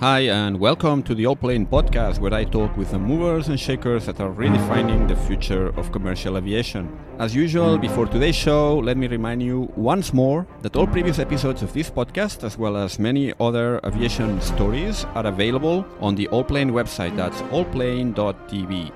Hi, and welcome to the Allplane podcast, where I talk with the movers and shakers that are redefining the future of commercial aviation. As usual, before today's show, let me remind you once more that all previous episodes of this podcast, as well as many other aviation stories, are available on the Allplane website. That's allplane.tv.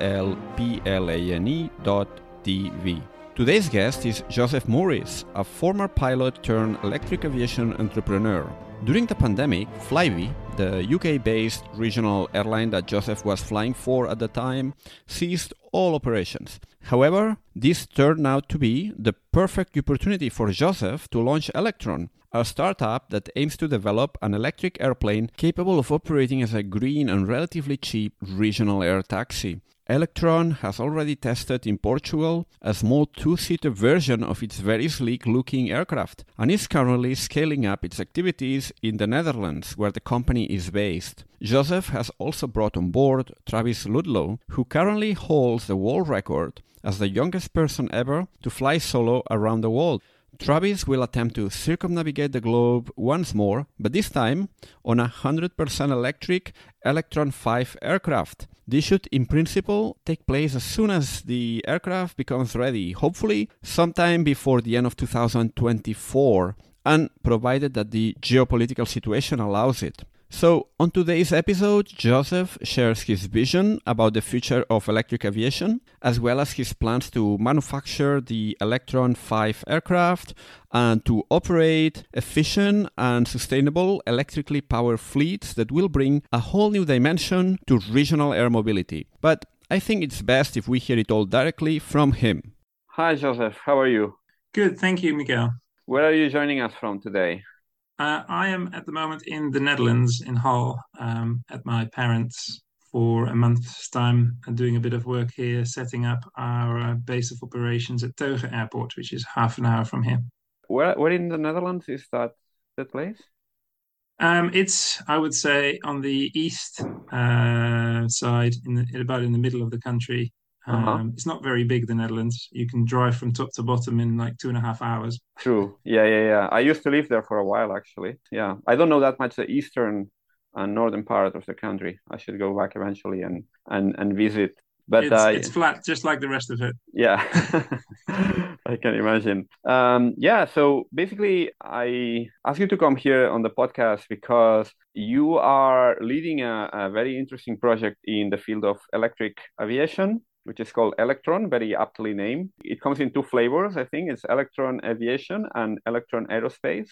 L P L A N E dot TV. Today's guest is Josef Mouris, a former pilot turned electric aviation entrepreneur. During the pandemic, Flybe, the UK based regional airline that Josef was flying for at the time, ceased all operations. However, this turned out to be the perfect opportunity for Josef to launch Electron, a startup that aims to develop an electric airplane capable of operating as a green and relatively cheap regional air taxi. Electron has already tested in Portugal a small two seater version of its very sleek looking aircraft and is currently scaling up its activities in the Netherlands, where the company is based. Josef has also brought on board Travis Ludlow, who currently holds the world record as the youngest person ever to fly solo around the world. Travis will attempt to circumnavigate the globe once more, but this time on a 100% electric Electron 5 aircraft. This should, in principle, take place as soon as the aircraft becomes ready, hopefully sometime before the end of 2024, and provided that the geopolitical situation allows it. So, on today's episode, Josef shares his vision about the future of electric aviation, as well as his plans to manufacture the Electron 5 aircraft and to operate efficient and sustainable electrically powered fleets that will bring a whole new dimension to regional air mobility. But I think it's best if we hear it all directly from him. Hi, Josef. How are you? Good. Thank you, Miguel. Where are you joining us from today? Uh, I am at the moment in the Netherlands, in Hull, um, at my parents for a month's time and doing a bit of work here, setting up our uh, base of operations at Teuge Airport, which is half an hour from here. Where, where in the Netherlands is that that place? Um, it's, I would say, on the east uh, side, in the, about in the middle of the country. Uh-huh. Um, it's not very big, the Netherlands. You can drive from top to bottom in like two and a half hours. True. Yeah, yeah, yeah. I used to live there for a while, actually. Yeah. I don't know that much the eastern and northern part of the country. I should go back eventually and and and visit. But it's, uh, it's flat, just like the rest of it. Yeah, I can imagine. Um, yeah, so basically, I asked you to come here on the podcast because you are leading a, a very interesting project in the field of electric aviation which is called Electron, very aptly named. It comes in two flavors, I think. It's Electron Aviation and Electron Aerospace.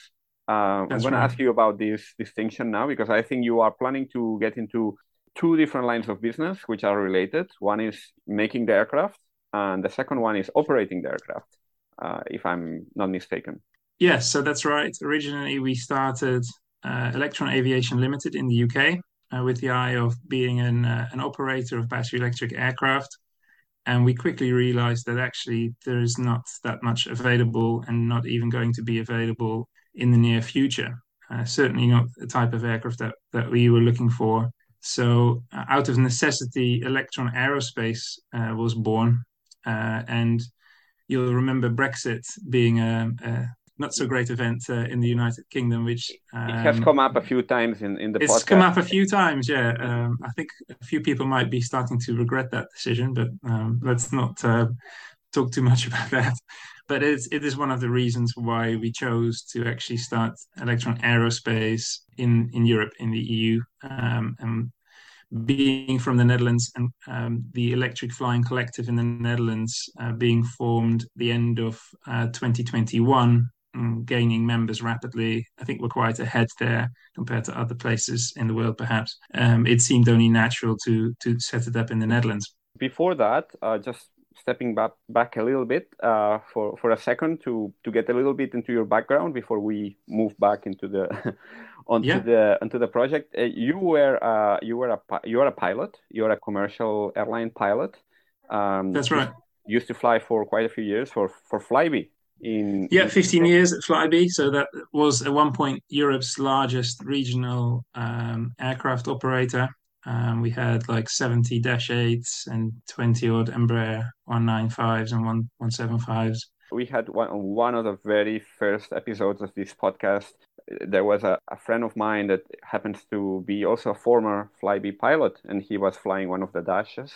Uh, I'm going right. to ask you about this distinction now because I think you are planning to get into two different lines of business which are related. One is making the aircraft, and the second one is operating the aircraft, uh, if I'm not mistaken. Yes, so that's right. Originally, we started uh, Electron Aviation Limited in the UK uh, with the eye of being an, uh, an operator of battery electric aircraft and we quickly realized that actually there is not that much available and not even going to be available in the near future. Uh, certainly not the type of aircraft that, that we were looking for. So, uh, out of necessity, Electron Aerospace uh, was born. Uh, and you'll remember Brexit being a, a not so great event uh, in the United Kingdom, which um, it has come up a few times in in the. It's podcast. come up a few times, yeah. Um, I think a few people might be starting to regret that decision, but um, let's not uh, talk too much about that. But it's it is one of the reasons why we chose to actually start Electron Aerospace in in Europe in the EU um, and being from the Netherlands and um, the Electric Flying Collective in the Netherlands uh, being formed the end of uh, 2021 gaining members rapidly. I think we're quite ahead there compared to other places in the world, perhaps. Um, it seemed only natural to to set it up in the Netherlands. Before that, uh, just stepping back back a little bit uh, for for a second to to get a little bit into your background before we move back into the onto yeah. the onto the project. Uh, you were uh, you were a you are a pilot. You're a commercial airline pilot. Um, That's right. Used to fly for quite a few years for for Flybe in yeah 15 years at flybe so that was at one point europe's largest regional um, aircraft operator. Um, we had like 70 dash 8s and 20 odd embraer 195s and 175s we had one one of the very first episodes of this podcast. There was a, a friend of mine that happens to be also a former Flybe pilot, and he was flying one of the dashes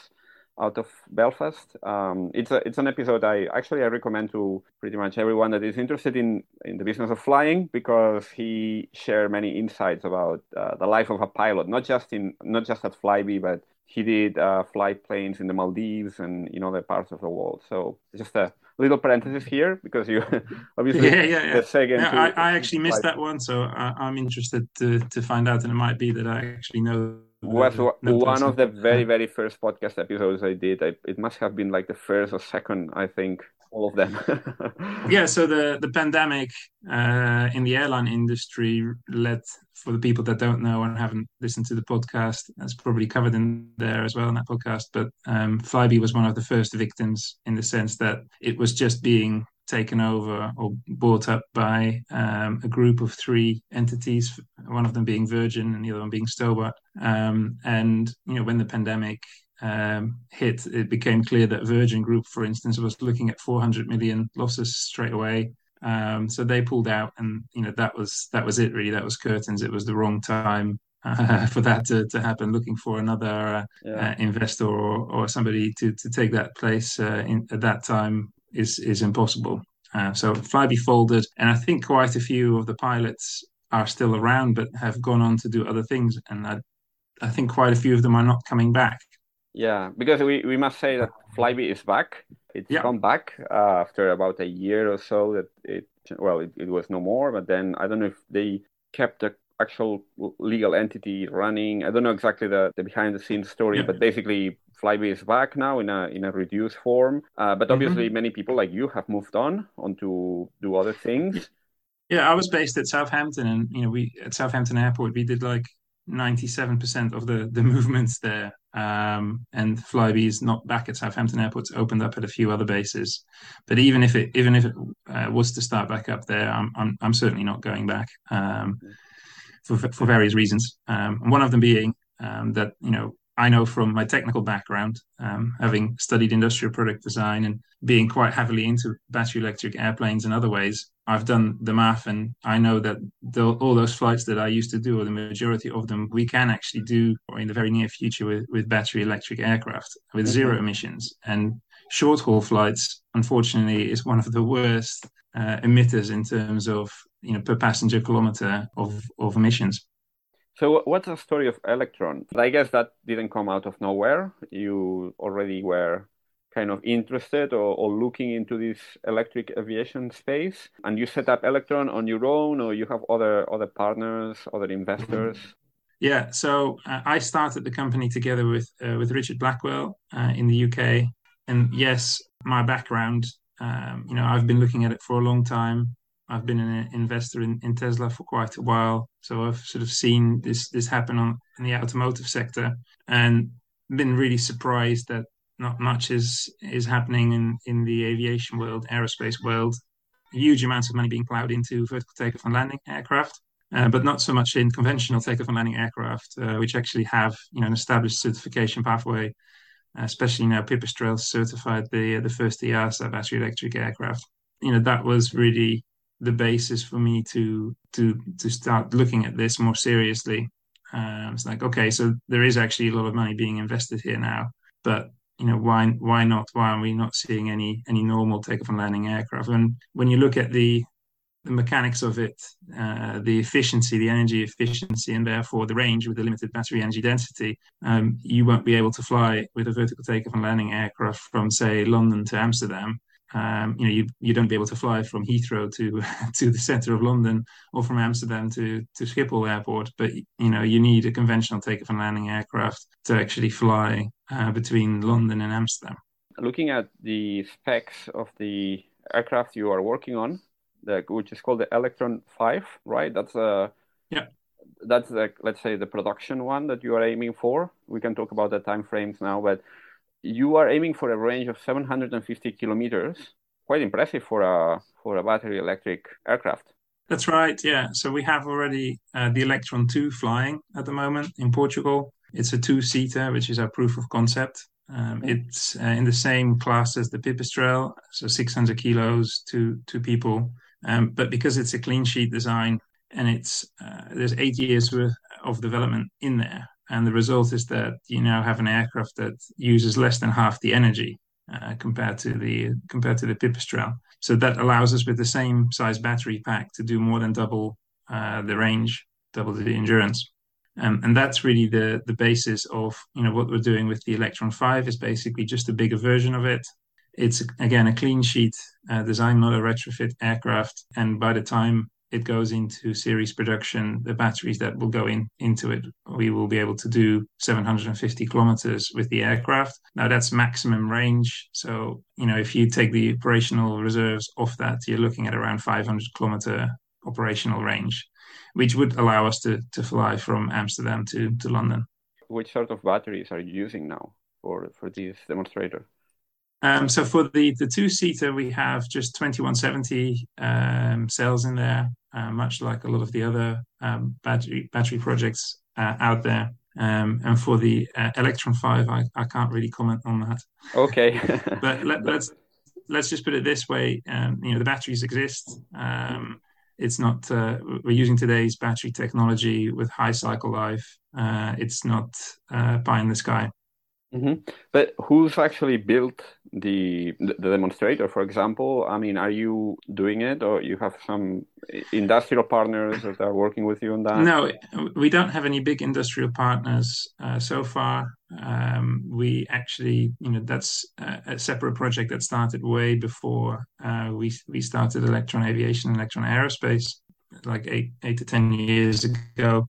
out of Belfast. Um, it's a it's an episode I actually I recommend to pretty much everyone that is interested in in the business of flying because he shared many insights about uh, the life of a pilot, not just in not just at Flybe, but he did uh, flight planes in the Maldives and in other parts of the world. So just a little parenthesis here because you obviously yeah yeah, yeah. second yeah I, I, actually missed that one, so I, am interested to to find out, and it might be that I actually know. Was one of the very very first podcast episodes I did. I, it must have been like the first or second, I think, all of them. yeah, so the the pandemic uh, in the airline industry led for the people that don't know and haven't listened to the podcast, that's probably covered in there as well in that podcast. But um, Flybe was one of the first victims in the sense that it was just being taken over or bought up by um, a group of three entities, one of them being Virgin and the other one being Stobart. Um, and you know, when the pandemic um, hit, it became clear that Virgin Group, for instance, was looking at 400 million losses straight away. Um, so they pulled out, and you know that was that was it. Really, that was curtains. It was the wrong time uh, for that to, to happen. Looking for another uh, yeah. uh, investor or, or somebody to, to take that place uh, in, at that time is is impossible. Uh, so Flybe folded, and I think quite a few of the pilots are still around, but have gone on to do other things, and I, I think quite a few of them are not coming back. Yeah, because we, we must say that Flybe is back. It's yeah. come back uh, after about a year or so that it well it, it was no more. But then I don't know if they kept the actual legal entity running. I don't know exactly the, the behind the scenes story, yeah. but basically Flybe is back now in a in a reduced form. Uh, but mm-hmm. obviously, mm-hmm. many people like you have moved on on to do other things. Yeah, I was based at Southampton, and you know, we at Southampton Airport we did like 97% of the, the movements there. Um, and Flybe is not back at Southampton Airport. It's opened up at a few other bases. But even if it even if it uh, was to start back up there, I'm I'm, I'm certainly not going back um, for for various reasons. Um, and one of them being um, that you know I know from my technical background, um, having studied industrial product design and being quite heavily into battery electric airplanes and other ways, I've done the math and I know that the, all those flights that I used to do, or the majority of them, we can actually do in the very near future with, with battery electric aircraft with mm-hmm. zero emissions. And short haul flights, unfortunately, is one of the worst uh, emitters in terms of you know per passenger kilometer of, of emissions. So, what's the story of Electron? I guess that didn't come out of nowhere. You already were kind of interested or, or, looking into this electric aviation space, and you set up Electron on your own, or you have other other partners, other investors. Yeah, so uh, I started the company together with uh, with Richard Blackwell uh, in the UK, and yes, my background, um, you know, I've been looking at it for a long time. I've been an investor in, in Tesla for quite a while, so I've sort of seen this this happen on in the automotive sector, and been really surprised that not much is is happening in in the aviation world, aerospace world. Huge amounts of money being plowed into vertical takeoff and landing aircraft, uh, but not so much in conventional takeoff and landing aircraft, uh, which actually have you know an established certification pathway. Especially now, Pipistrel certified the the first EASA battery electric aircraft. You know that was really the basis for me to to to start looking at this more seriously. Um, it's like okay, so there is actually a lot of money being invested here now, but you know why why not? Why are we not seeing any any normal takeoff and landing aircraft? And when you look at the the mechanics of it, uh, the efficiency, the energy efficiency, and therefore the range with the limited battery energy density, um, you won't be able to fly with a vertical takeoff and landing aircraft from, say, London to Amsterdam um, you know, you, you don't be able to fly from Heathrow to to the center of London or from Amsterdam to to Schiphol Airport, but you know, you need a conventional takeoff and landing aircraft to actually fly uh, between London and Amsterdam. Looking at the specs of the aircraft you are working on, the, which is called the Electron Five, right? That's a yeah. That's the let's say the production one that you are aiming for. We can talk about the time frames now, but you are aiming for a range of 750 kilometers. Quite impressive for a for a battery electric aircraft. That's right. Yeah. So we have already uh, the Electron 2 flying at the moment in Portugal. It's a two-seater, which is our proof of concept. Um, mm-hmm. it's uh, in the same class as the Pipistrel, so 600 kilos to two people. Um, but because it's a clean sheet design, and it's uh, there's eight years worth of development in there, and the result is that you now have an aircraft that uses less than half the energy uh, compared to the compared to the Pipistrel. So that allows us with the same size battery pack to do more than double uh, the range, double the endurance. Um, and that's really the the basis of you know what we're doing with the Electron 5 is basically just a bigger version of it. It's again a clean sheet uh, design, not a retrofit aircraft. And by the time it goes into series production, the batteries that will go in into it, we will be able to do 750 kilometers with the aircraft. Now that's maximum range. So, you know, if you take the operational reserves off that, you're looking at around 500 kilometer operational range, which would allow us to, to fly from Amsterdam to, to London. Which sort of batteries are you using now for, for this demonstrator? Um, so for the the two seater, we have just 2170 um, cells in there, uh, much like a lot of the other um, battery battery projects uh, out there. Um, and for the uh, Electron 5, I, I can't really comment on that. Okay. but let, us let's, let's just put it this way: um, you know, the batteries exist. Um, it's not uh, we're using today's battery technology with high cycle life. Uh, it's not uh, pie in the sky. Mm-hmm. But who's actually built the the demonstrator, for example? I mean, are you doing it, or you have some industrial partners that are working with you on that? No, we don't have any big industrial partners uh, so far. Um, we actually, you know, that's a, a, separate project that started way before uh, we we started Electron Aviation, Electron Aerospace, like eight eight to ten years ago.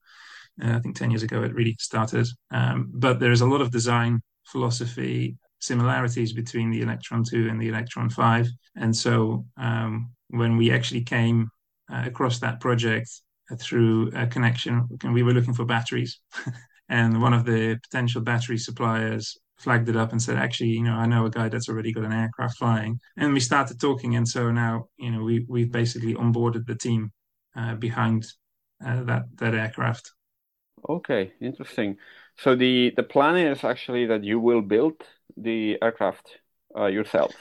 Uh, I think 10 years ago it really started. Um, but there's a lot of design philosophy similarities between the Electron 2 and the Electron 5. And so um, when we actually came uh, across that project uh, through a connection, we were looking for batteries. and one of the potential battery suppliers flagged it up and said, actually, you know, I know a guy that's already got an aircraft flying. And we started talking. And so now, you know, we, we've basically onboarded the team uh, behind uh, that, that aircraft. Okay, interesting. So the the plan is actually that you will build the aircraft uh, yourself.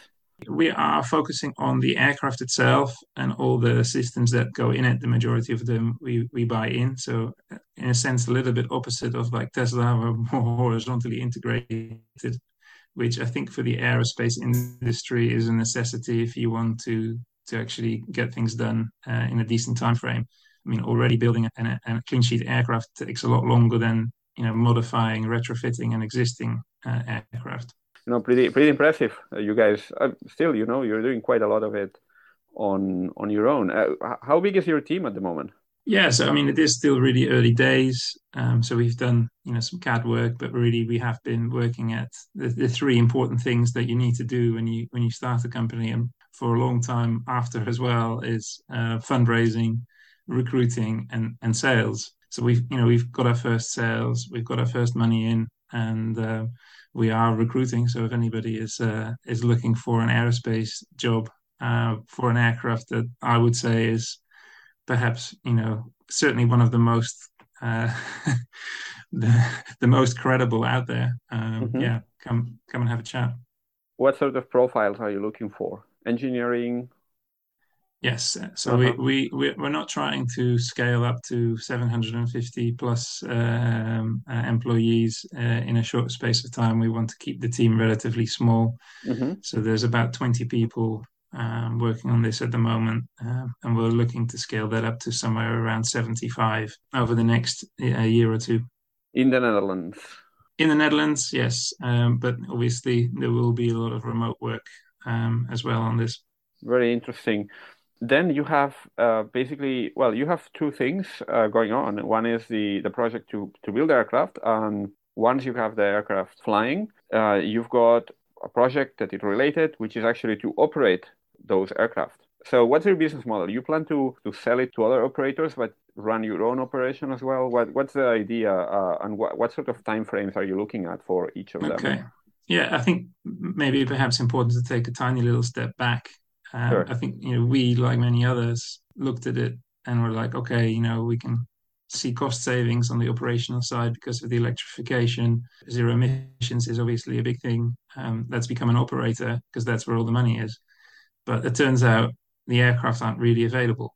We are focusing on the aircraft itself and all the systems that go in it. The majority of them we, we buy in. So, in a sense, a little bit opposite of like Tesla, we're more horizontally integrated, which I think for the aerospace industry is a necessity if you want to to actually get things done uh, in a decent time frame. I mean, already building a, a clean sheet aircraft takes a lot longer than you know modifying, retrofitting an existing uh, aircraft. You know, pretty pretty impressive. Uh, you guys uh, still, you know, you're doing quite a lot of it on on your own. Uh, how big is your team at the moment? Yeah, so I mean, it is still really early days. Um, so we've done, you know, some CAD work, but really we have been working at the, the, three important things that you need to do when you when you start a company, and for a long time after as well is uh, fundraising, recruiting, and and sales. So we've you know we've got our first sales, we've got our first money in, and uh, we are recruiting. So if anybody is uh, is looking for an aerospace job uh, for an aircraft that I would say is perhaps you know certainly one of the most uh, the the most credible out there. Um, mm-hmm. Yeah, come come and have a chat. What sort of profiles are you looking for? Engineering, Yes, so uh-huh. we, we we're not trying to scale up to 750 plus um, uh, employees uh, in a short space of time. We want to keep the team relatively small. Mm-hmm. So there's about 20 people um, working on this at the moment, uh, and we're looking to scale that up to somewhere around 75 over the next uh, year or two. In the Netherlands. In the Netherlands, yes, um, but obviously there will be a lot of remote work um, as well on this. Very interesting then you have uh, basically well you have two things uh, going on. One is the the project to to build aircraft and once you have the aircraft flying uh, you've got a project that is related which is actually to operate those aircraft. So what's your business model? You plan to to sell it to other operators but run your own operation as well? What what's the idea uh, and what, what sort of time frames are you looking at for each of them? Okay. Yeah i think maybe perhaps important to take a tiny little step back um, sure. I think you know we, like many others, looked at it and were like, okay, you know, we can see cost savings on the operational side because of the electrification. Zero emissions is obviously a big thing. Um, let's become an operator because that's where all the money is. But it turns out the aircraft aren't really available.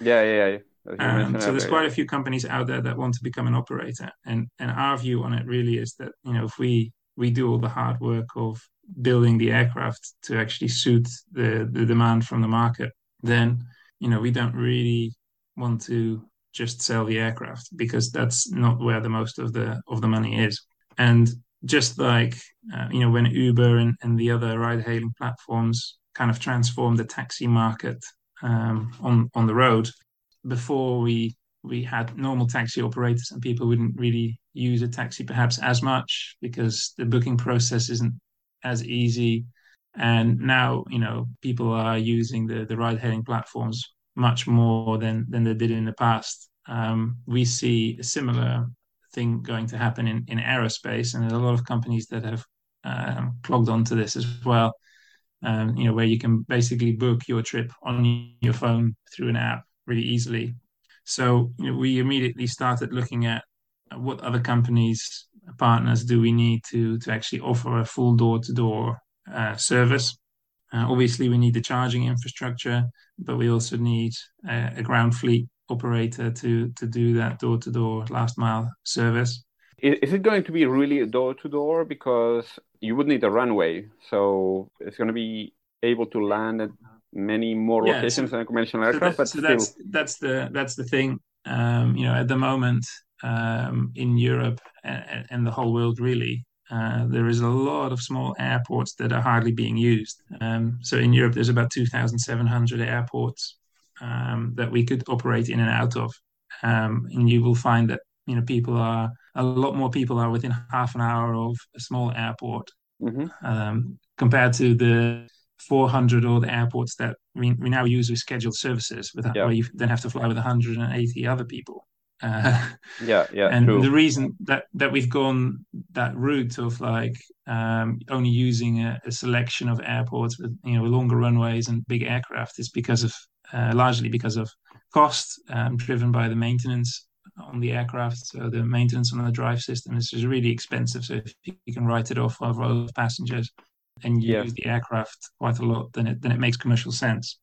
yeah, yeah, yeah. Um, so there's quite a few companies out there that want to become an operator, and and our view on it really is that you know if we we do all the hard work of building the aircraft to actually suit the the demand from the market, then you know we don't really want to just sell the aircraft because that's not where the most of the of the money is. And just like uh, you know when Uber and, and the other ride hailing platforms kind of transformed the taxi market um, on on the road, before we we had normal taxi operators and people wouldn't really use a taxi perhaps as much because the booking process isn't as easy. And now you know people are using the the ride hailing platforms much more than than they did in the past. Um, we see a similar thing going to happen in in aerospace and there's a lot of companies that have um, clogged onto this as well. Um, you know where you can basically book your trip on your phone through an app really easily. So you know, we immediately started looking at what other companies partners do we need to to actually offer a full door to door service. Uh, obviously, we need the charging infrastructure, but we also need a, a ground fleet operator to to do that door to door last mile service. Is it going to be really door to door because you would need a runway, so it's going to be able to land at many more yeah, locations so, than a conventional aircraft. So, that, so that's that's the that's the thing. Um, you know, at the moment, um, in Europe and, and, the whole world really. Uh, there is a lot of small airports that are hardly being used. Um, so in Europe, there's about 2,700 airports um, that we could operate in and out of, um, and you will find that you know people are a lot more people are within half an hour of a small airport mm-hmm. Um, compared to the 400 odd airports that we, we now use with scheduled services, with, yeah. where you then have to fly with 180 other people. Uh, yeah, yeah. And true. the reason that that we've gone that route of like um, only using a, a, selection of airports with you know longer runways and big aircraft is because of uh, largely because of cost um, driven by the maintenance on the aircraft. So the maintenance on the drive system is, is really expensive. So if you can write it off over passengers and you yeah. use the aircraft quite a lot, then it then it makes commercial sense.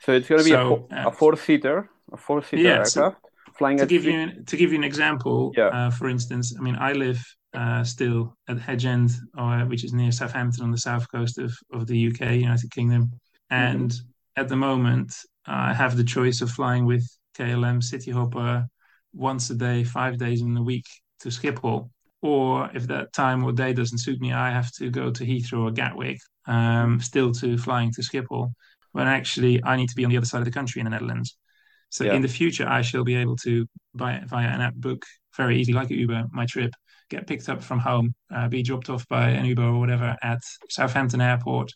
So it's going to be so, a, a four seater, a four seater yeah, aircraft. So, flying to give you to give you an example, yeah. Uh, for instance, I mean, I live uh, still at Hedge End, uh, which is near Southampton on the south coast of, of the UK, United Kingdom. Mm-hmm. And mm-hmm. at the moment, I have the choice of flying with KLM city hopper once a day, five days in the week to Schiphol. Or if that time or day doesn't suit me, I have to go to Heathrow or Gatwick, um, still to flying to Schiphol, when actually I need to be on the other side of the country in the Netherlands. So yeah. in the future, I shall be able to buy via an app book very easy, like Uber, my trip, get picked up from home, uh, be dropped off by an Uber or whatever at Southampton Airport,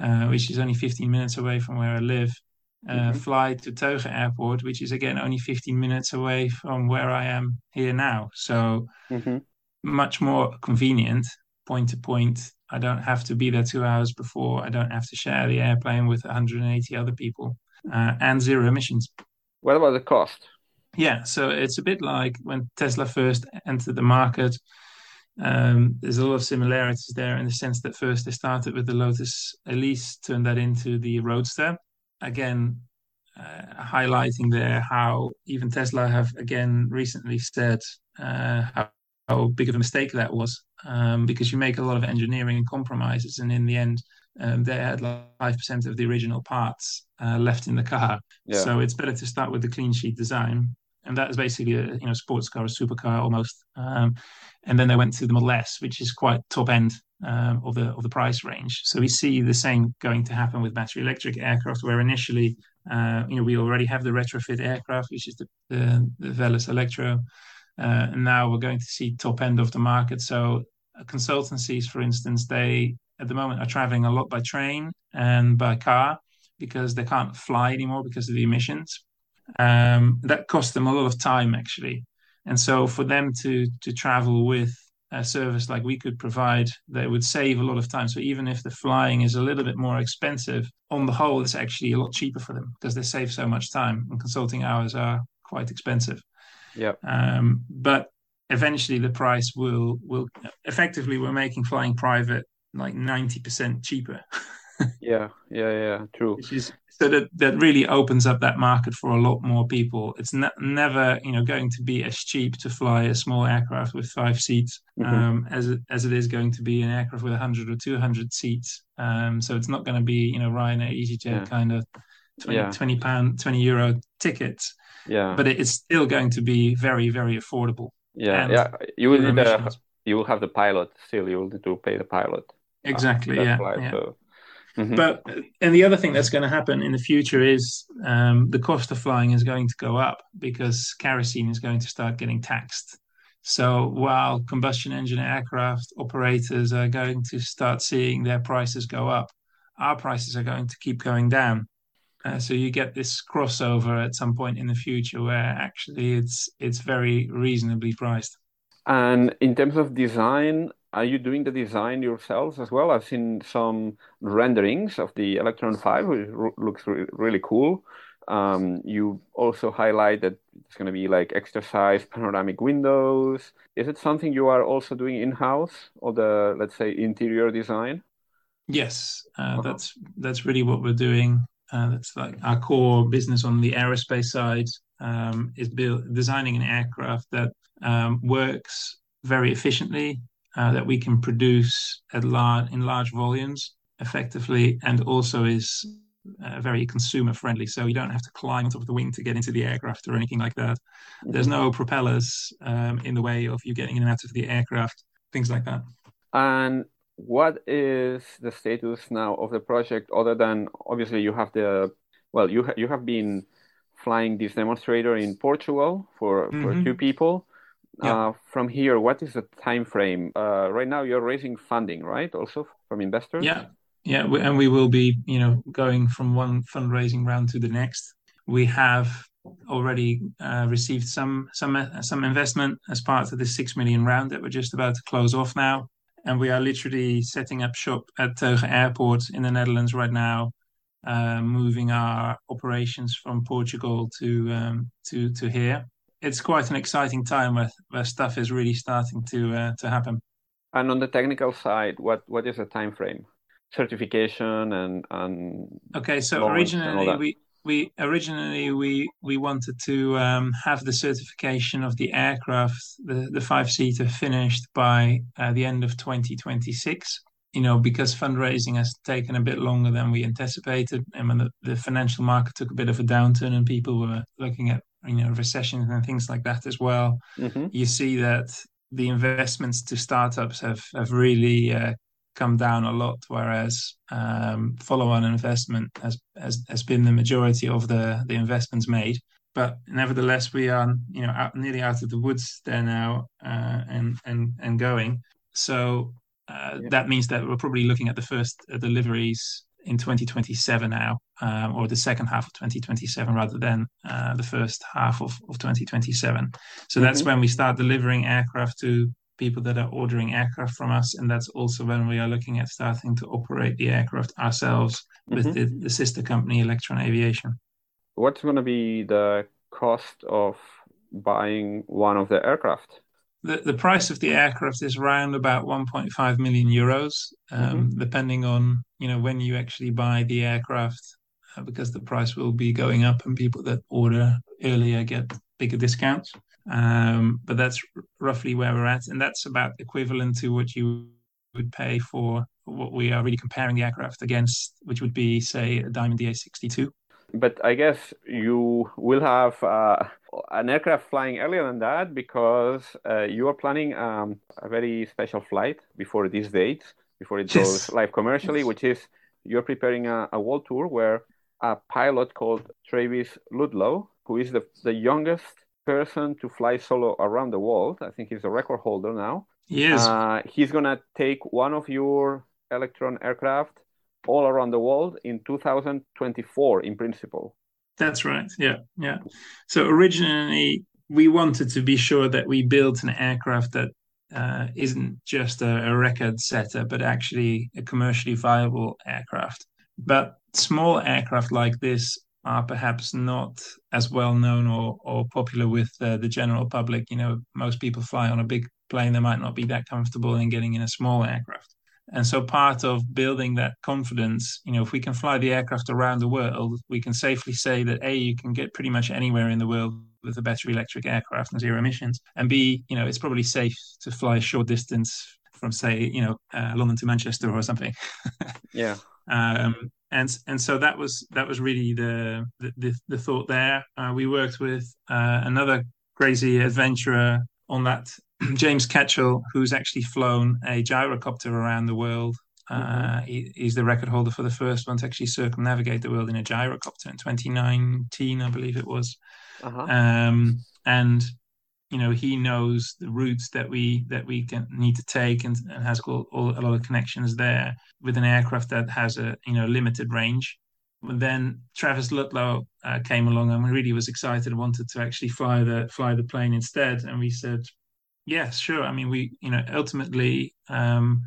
uh, which is only 15 minutes away from where I live. Uh, mm-hmm. Fly to Teuge Airport, which is again only 15 minutes away from where I am here now. So mm-hmm. much more convenient, point to point. I don't have to be there two hours before. I don't have to share the airplane with 180 other people, uh, and zero emissions. What about the cost? Yeah, so it's a bit like when Tesla first entered the market. Um, there's a lot of similarities there in the sense that first they started with the Lotus Elise, turned that into the Roadster. Again, uh, highlighting there how even Tesla have again recently said uh, how, how, big of a mistake that was um, because you make a lot of engineering compromises, and in the end, um, they had like five percent of the original parts uh, left in the car. Yeah. So it's better to start with the clean sheet design, and that is basically a you know sports car, a supercar almost. Um, and then they went to the Model S, which is quite top end um, of the of the price range. So we see the same going to happen with battery electric aircraft, where initially uh, you know we already have the retrofit aircraft, which is the the, the Velis Electro. Uh, and now we're going to see top end of the market. So uh, consultancies, for instance, they at the moment are traveling a lot by train and by car because they can't fly anymore because of the emissions. Um, that costs them a lot of time actually, and so for them to to travel with a service like we could provide, they would save a lot of time. So even if the flying is a little bit more expensive, on the whole, it's actually a lot cheaper for them because they save so much time. And consulting hours are quite expensive. Yeah. Um, but eventually, the price will will effectively we're making flying private like 90% cheaper yeah, yeah, yeah, true. Is so that that really opens up that market for a lot more people. It's ne never you know going to be as cheap to fly a small aircraft with five seats mm-hmm. um, as it, as it is going to be an aircraft with 100 or 200 seats. Um, so it's not going to be you know Ryanair, EasyJet yeah. kind of 20, yeah. 20 pound 20 euro tickets. Yeah, but it, it's still going to be very very affordable. Yeah, and yeah. You will need a, you will have the pilot still. You will need to pay the pilot. Exactly. Yeah. Mm-hmm. But and the other thing that's going to happen in the future is um, the cost of flying is going to go up because kerosene is going to start getting taxed. So while combustion engine aircraft operators are going to start seeing their prices go up, our prices are going to keep going down. Uh, so you get this crossover at some point in the future where actually it's it's very reasonably priced. And in terms of design, are you doing the design yourselves as well? I've seen some renderings of the Electron 5, which looks re really cool. Um, you also highlight that it's going to be like extra size panoramic windows. Is it something you are also doing in-house or the, let's say, interior design? Yes, uh, uh that's that's really what we're doing. Uh, that's like our core business on the aerospace side um, is build, designing an aircraft that um, works very efficiently uh, that we can produce at large in large volumes effectively, and also is uh, very consumer friendly. So you don't have to climb on top of the wing to get into the aircraft or anything like that. There's no propellers um, in the way of you getting in and out of the aircraft, things like that. And what is the status now of the project other than obviously you have the well you ha- you have been flying this demonstrator in Portugal for mm-hmm. for two people yeah. Uh, from here, what is the time frame? Uh, right now, you're raising funding, right? Also from investors. Yeah, yeah, and we will be, you know, going from one fundraising round to the next. We have already uh, received some some some investment as part of the six million round that we're just about to close off now, and we are literally setting up shop at Teuge Airport in the Netherlands right now, uh, moving our operations from Portugal to um, to to here it's quite an exciting time where, where stuff is really starting to uh, to happen. And on the technical side, what what is the time frame? Certification and and okay. So originally we we originally we we wanted to um, have the certification of the aircraft, the the five seater, finished by uh, the end of 2026. You know, because fundraising has taken a bit longer than we anticipated, and when the, the financial market took a bit of a downturn, and people were looking at you know recessions and things like that as well mm-hmm. you see that the investments to startups have have really uh, come down a lot whereas um, follow-on investment has, has has been the majority of the the investments made but nevertheless we are you know out, nearly out of the woods there now uh, and and and going so uh, yeah. that means that we're probably looking at the first uh, deliveries in 2027 now, um, or the second half of 2027 rather than uh, the first half of, of 2027. So mm-hmm. that's when we start delivering aircraft to people that are ordering aircraft from us. And that's also when we are looking at starting to operate the aircraft ourselves with mm-hmm. the, the sister company, Electron Aviation. What's going to be the cost of buying one of the aircraft? The, the price of the aircraft is around about 1.5 million euros, um, mm-hmm. depending on you know when you actually buy the aircraft, uh, because the price will be going up, and people that order earlier get bigger discounts. Um, but that's r- roughly where we're at, and that's about equivalent to what you would pay for what we are really comparing the aircraft against, which would be say a Diamond DA62. But I guess you will have. Uh an aircraft flying earlier than that because uh, you are planning um, a very special flight before this date, before it yes. goes live commercially, which is you're preparing a, a world tour where a pilot called Travis Ludlow, who is the, the youngest person to fly solo around the world, I think he's a record holder now. Yes. Uh, he's going to take one of your Electron aircraft all around the world in 2024 in principle. That's right. Yeah, yeah. So originally we wanted to be sure that we built an aircraft that uh, isn't just a, a, record setter, but actually a commercially viable aircraft. But small aircraft like this are perhaps not as well known or, or popular with uh, the general public. You know, most people fly on a big plane; they might not be that comfortable in getting in a small aircraft. And so part of building that confidence, you know, if we can fly the aircraft around the world, we can safely say that A, you can get pretty much anywhere in the world with a battery electric aircraft and zero emissions. And B, you know, it's probably safe to fly a short distance from say, you know, uh, London to Manchester or something. yeah. Um, and and so that was that was really the the, the thought there. Uh, we worked with uh, another crazy adventurer on that James Ketchell, who's actually flown a gyrocopter around the world. Uh, mm-hmm. he, he's the record holder for the first one to actually circumnavigate the world in a gyrocopter in 2019, I believe it was. Uh-huh. Um, and you know he knows the routes that we that we can need to take and, and has all, all, a lot of connections there with an aircraft that has a you know limited range. But then Travis Ludlow uh, came along and we really was excited and wanted to actually fly the fly the plane instead. And we said, yes, sure. I mean, we, you know, ultimately, um,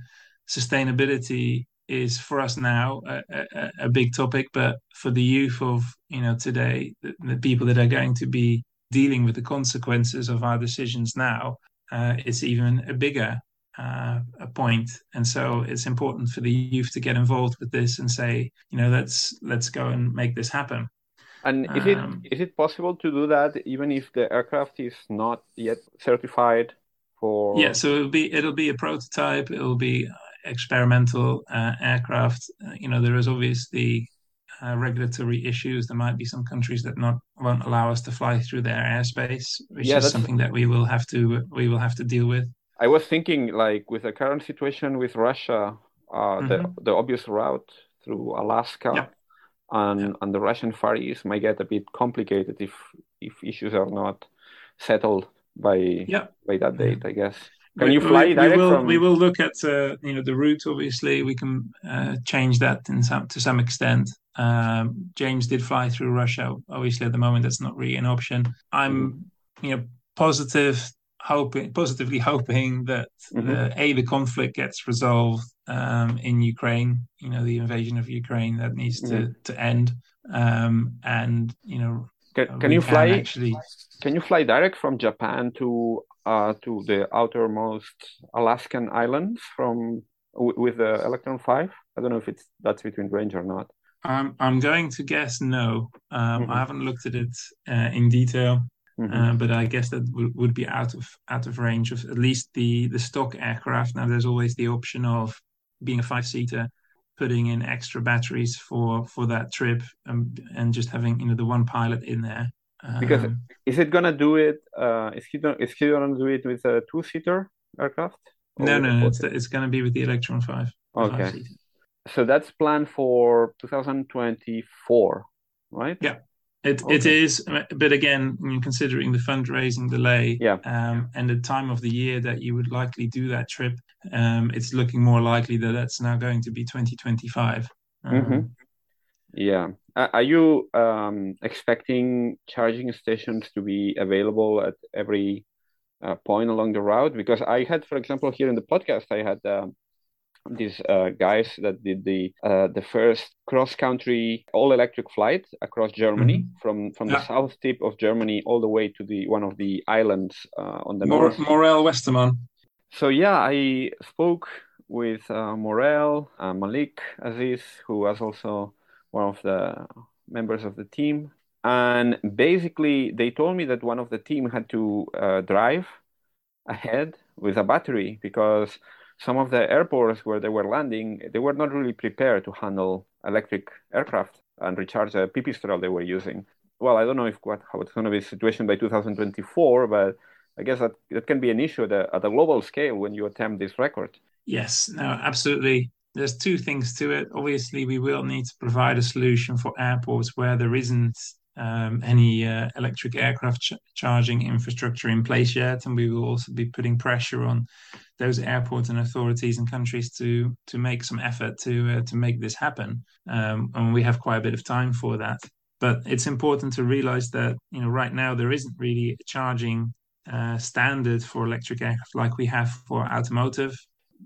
sustainability is for us now a, a, a, big topic, but for the youth of you know today, the, the, people that are going to be dealing with the consequences of our decisions now, uh, it's even a bigger uh, a point. And so it's important for the youth to get involved with this and say, you know, let's let's go and make this happen. And is um, it is it possible to do that even if the aircraft is not yet certified for yeah so it'll be it'll be a prototype it'll be experimental uh, aircraft uh, you know there is obviously uh, regulatory issues there might be some countries that not won't allow us to fly through their airspace which yeah, is something that we will have to we will have to deal with i was thinking like with the current situation with russia uh, mm-hmm. the the obvious route through alaska yeah. and yeah. and the russian far east might get a bit complicated if if issues are not settled by yeah. by that date, I guess. Can we, you fly we, direct we will, from... We will look at uh, you know the route. Obviously, we can uh, change that in some to some extent. Um, James did fly through Russia. Obviously, at the moment, that's not really an option. I'm mm-hmm. you know positive, hoping positively hoping that mm-hmm. uh, a the conflict gets resolved um, in Ukraine. You know, the invasion of Ukraine that needs to mm-hmm. to end. Um, and you know, can, can you fly actually? Can you fly direct from Japan to uh, to the outermost Alaskan islands from with the Electron Five? I don't know if it's that's between range or not. I'm I'm going to guess no. Um, mm-hmm. I haven't looked at it uh, in detail, mm-hmm. uh, but I guess that w- would be out of out of range of at least the the stock aircraft. Now there's always the option of being a five seater putting in extra batteries for for that trip and, and just having you know the one pilot in there. Um, because is it gonna do it uh is he gonna, is he gonna do it with a two-seater aircraft? No no, no it's, it's gonna be with the electron 5 okay. so that's planned for 2024 right? Yeah it okay. it is, but again, considering the fundraising delay, yeah. um, and the time of the year that you would likely do that trip, um, it's looking more likely that that's now going to be 2025. Um, mm-hmm. Yeah. Are you um, expecting charging stations to be available at every uh, point along the route? Because I had, for example, here in the podcast, I had um, these uh, guys that did the uh, the first cross country all electric flight across Germany mm-hmm. from from yeah. the south tip of Germany all the way to the one of the islands uh, on the Mor- north. Morel Westermann. So yeah, I spoke with uh, Morel, uh, Malik Aziz, who was also one of the members of the team, and basically they told me that one of the team had to uh, drive ahead with a battery because some of the airports where they were landing, they were not really prepared to handle electric aircraft and recharge the pipistrel they were using. Well, I don't know if what how it's going to be the situation by 2024, but I guess that, that can be an issue at a, at a global scale when you attempt this record. Yes, no, absolutely. There's two things to it. Obviously, we will need to provide a solution for airports where there isn't um, any uh, electric aircraft ch- charging infrastructure in place yet, and we will also be putting pressure on those airports and authorities and countries to to make some effort to uh, to make this happen. Um, and we have quite a bit of time for that. But it's important to realize that you know right now there isn't really a charging uh, standard for electric aircraft like we have for automotive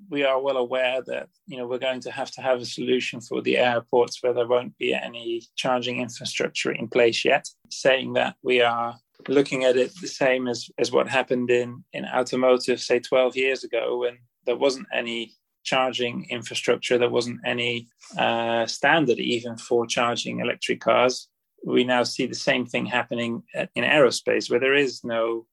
we are well aware that you know we're going to have to have a solution for the airports where there won't be any charging infrastructure in place yet. Saying that we are looking at it the same as as what happened in in automotive, say 12 years ago, when there wasn't any charging infrastructure. There wasn't any uh, standard even for charging electric cars. We now see the same thing happening in aerospace, where there is no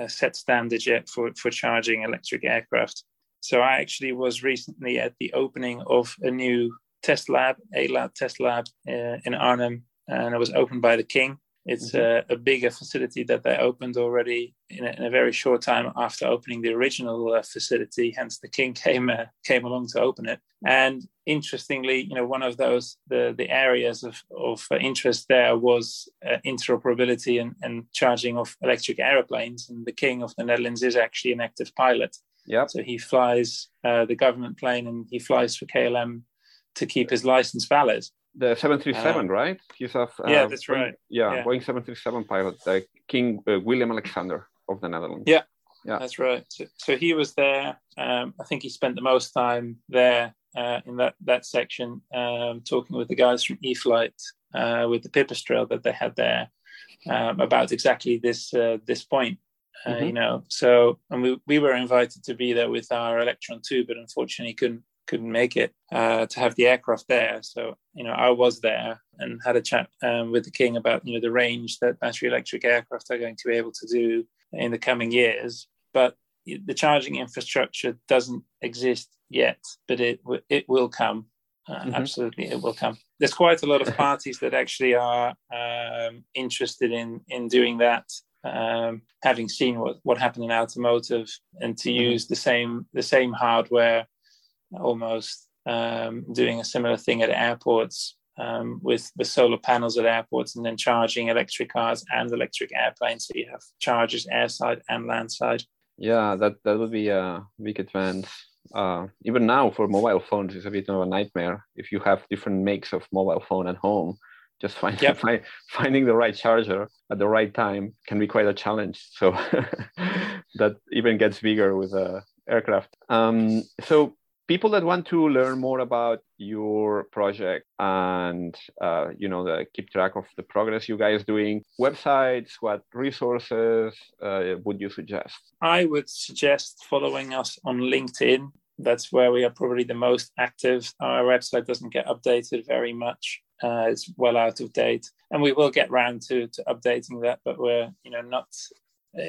uh, set standard yet for, for charging electric aircraft. So I actually was recently at the opening of a new test lab, a lab test lab uh, in Arnhem, and it was opened by the King. It's mm-hmm. a, a, bigger facility that they opened already in a, in a, very short time after opening the original uh, facility. Hence, the king came uh, came along to open it. And interestingly, you know, one of those the the areas of of interest there was uh, interoperability and, and charging of electric aeroplanes. And the king of the Netherlands is actually an active pilot. Yeah. So he flies uh, the government plane and he flies for KLM to keep his license valid the 737, uh, right? He's a uh, yeah, that's right. Yeah, yeah, Boeing 737 pilot, the King uh, William Alexander of the Netherlands. Yeah, yeah, that's right. So, so he was there. Um, I think he spent the most time there uh, in that that section, um, talking with the guys from E-flite uh, with the pipistrel that they had there um, about exactly this uh, this point. Mm-hmm. You know, so and we we were invited to be there with our Electron 2, but unfortunately couldn't couldn't make it uh, to have the aircraft there. So you know, I was there and had a chat um, with the king about you know the range that battery electric aircraft are going to be able to do in the coming years. But the charging infrastructure doesn't exist yet, but it it will come. Uh, mm-hmm. Absolutely, it will come. There's quite a lot of parties that actually are um, interested in in doing that. Um, having seen what, what happened in automotive, and to mm-hmm. use the same the same hardware almost um, doing a similar thing at airports um, with the solar panels at airports and then charging electric cars and electric airplanes. So you have chargers airside and landside. Yeah, that, that would be a big advance. Uh, even now for mobile phones, it's a bit of a nightmare. If you have different makes of mobile phone at home, just find, yep. find, finding the right charger at the right time can be quite a challenge. So that even gets bigger with a aircraft. Um, so people that want to learn more about your project and uh, you know the, keep track of the progress you guys doing websites what resources uh, would you suggest i would suggest following us on linkedin that's where we are probably the most active our website doesn't get updated very much uh, it's well out of date and we will get round to, to updating that but we're you know not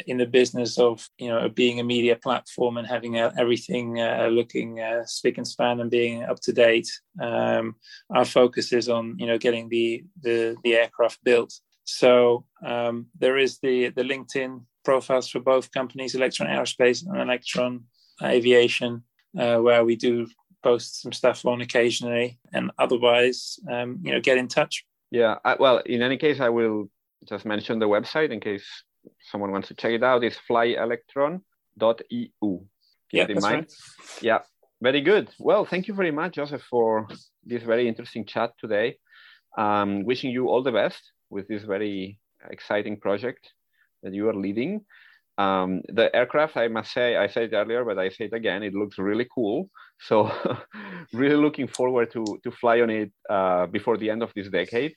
in the business of you know being a media platform and having uh, everything uh, looking uh, spick and span and being up to date. Um, our focus is on you know getting the the, the aircraft built. So um, there is the the LinkedIn profiles for both companies, Electron Aerospace and Electron Aviation, uh, where we do post some stuff on occasionally, and otherwise, um, you know, get in touch. Yeah, I, well, in any case, I will just mention the website in case someone wants to check it out, it's flyelectron.eu. Yeah, that's right. Yeah, very good. Well, thank you very much, Josef, for this very interesting chat today. Um, wishing you all the best with this very exciting project that you are leading. Um, the aircraft, I must say, I said it earlier, but I say it again, it looks really cool. So, really looking forward to to fly on it uh, before the end of this decade,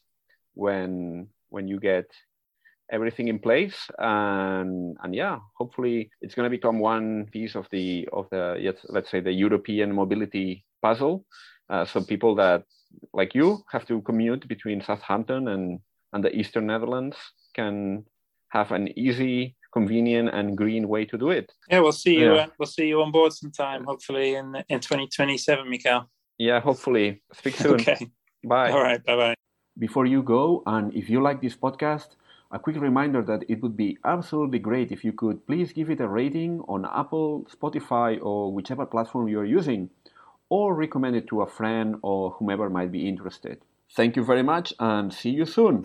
when when you get everything in place and and yeah hopefully it's going to become one piece of the of the let's say the european mobility puzzle uh, so people that like you have to commute between southampton and and the eastern netherlands can have an easy convenient and green way to do it yeah we'll see you yeah. uh, we'll see you on board sometime hopefully in in 2027 Mikael. yeah hopefully speak soon okay bye all right bye bye before you go and if you like this podcast a quick reminder that it would be absolutely great if you could please give it a rating on Apple, Spotify, or whichever platform you're using, or recommend it to a friend or whomever might be interested. Thank you very much and see you soon.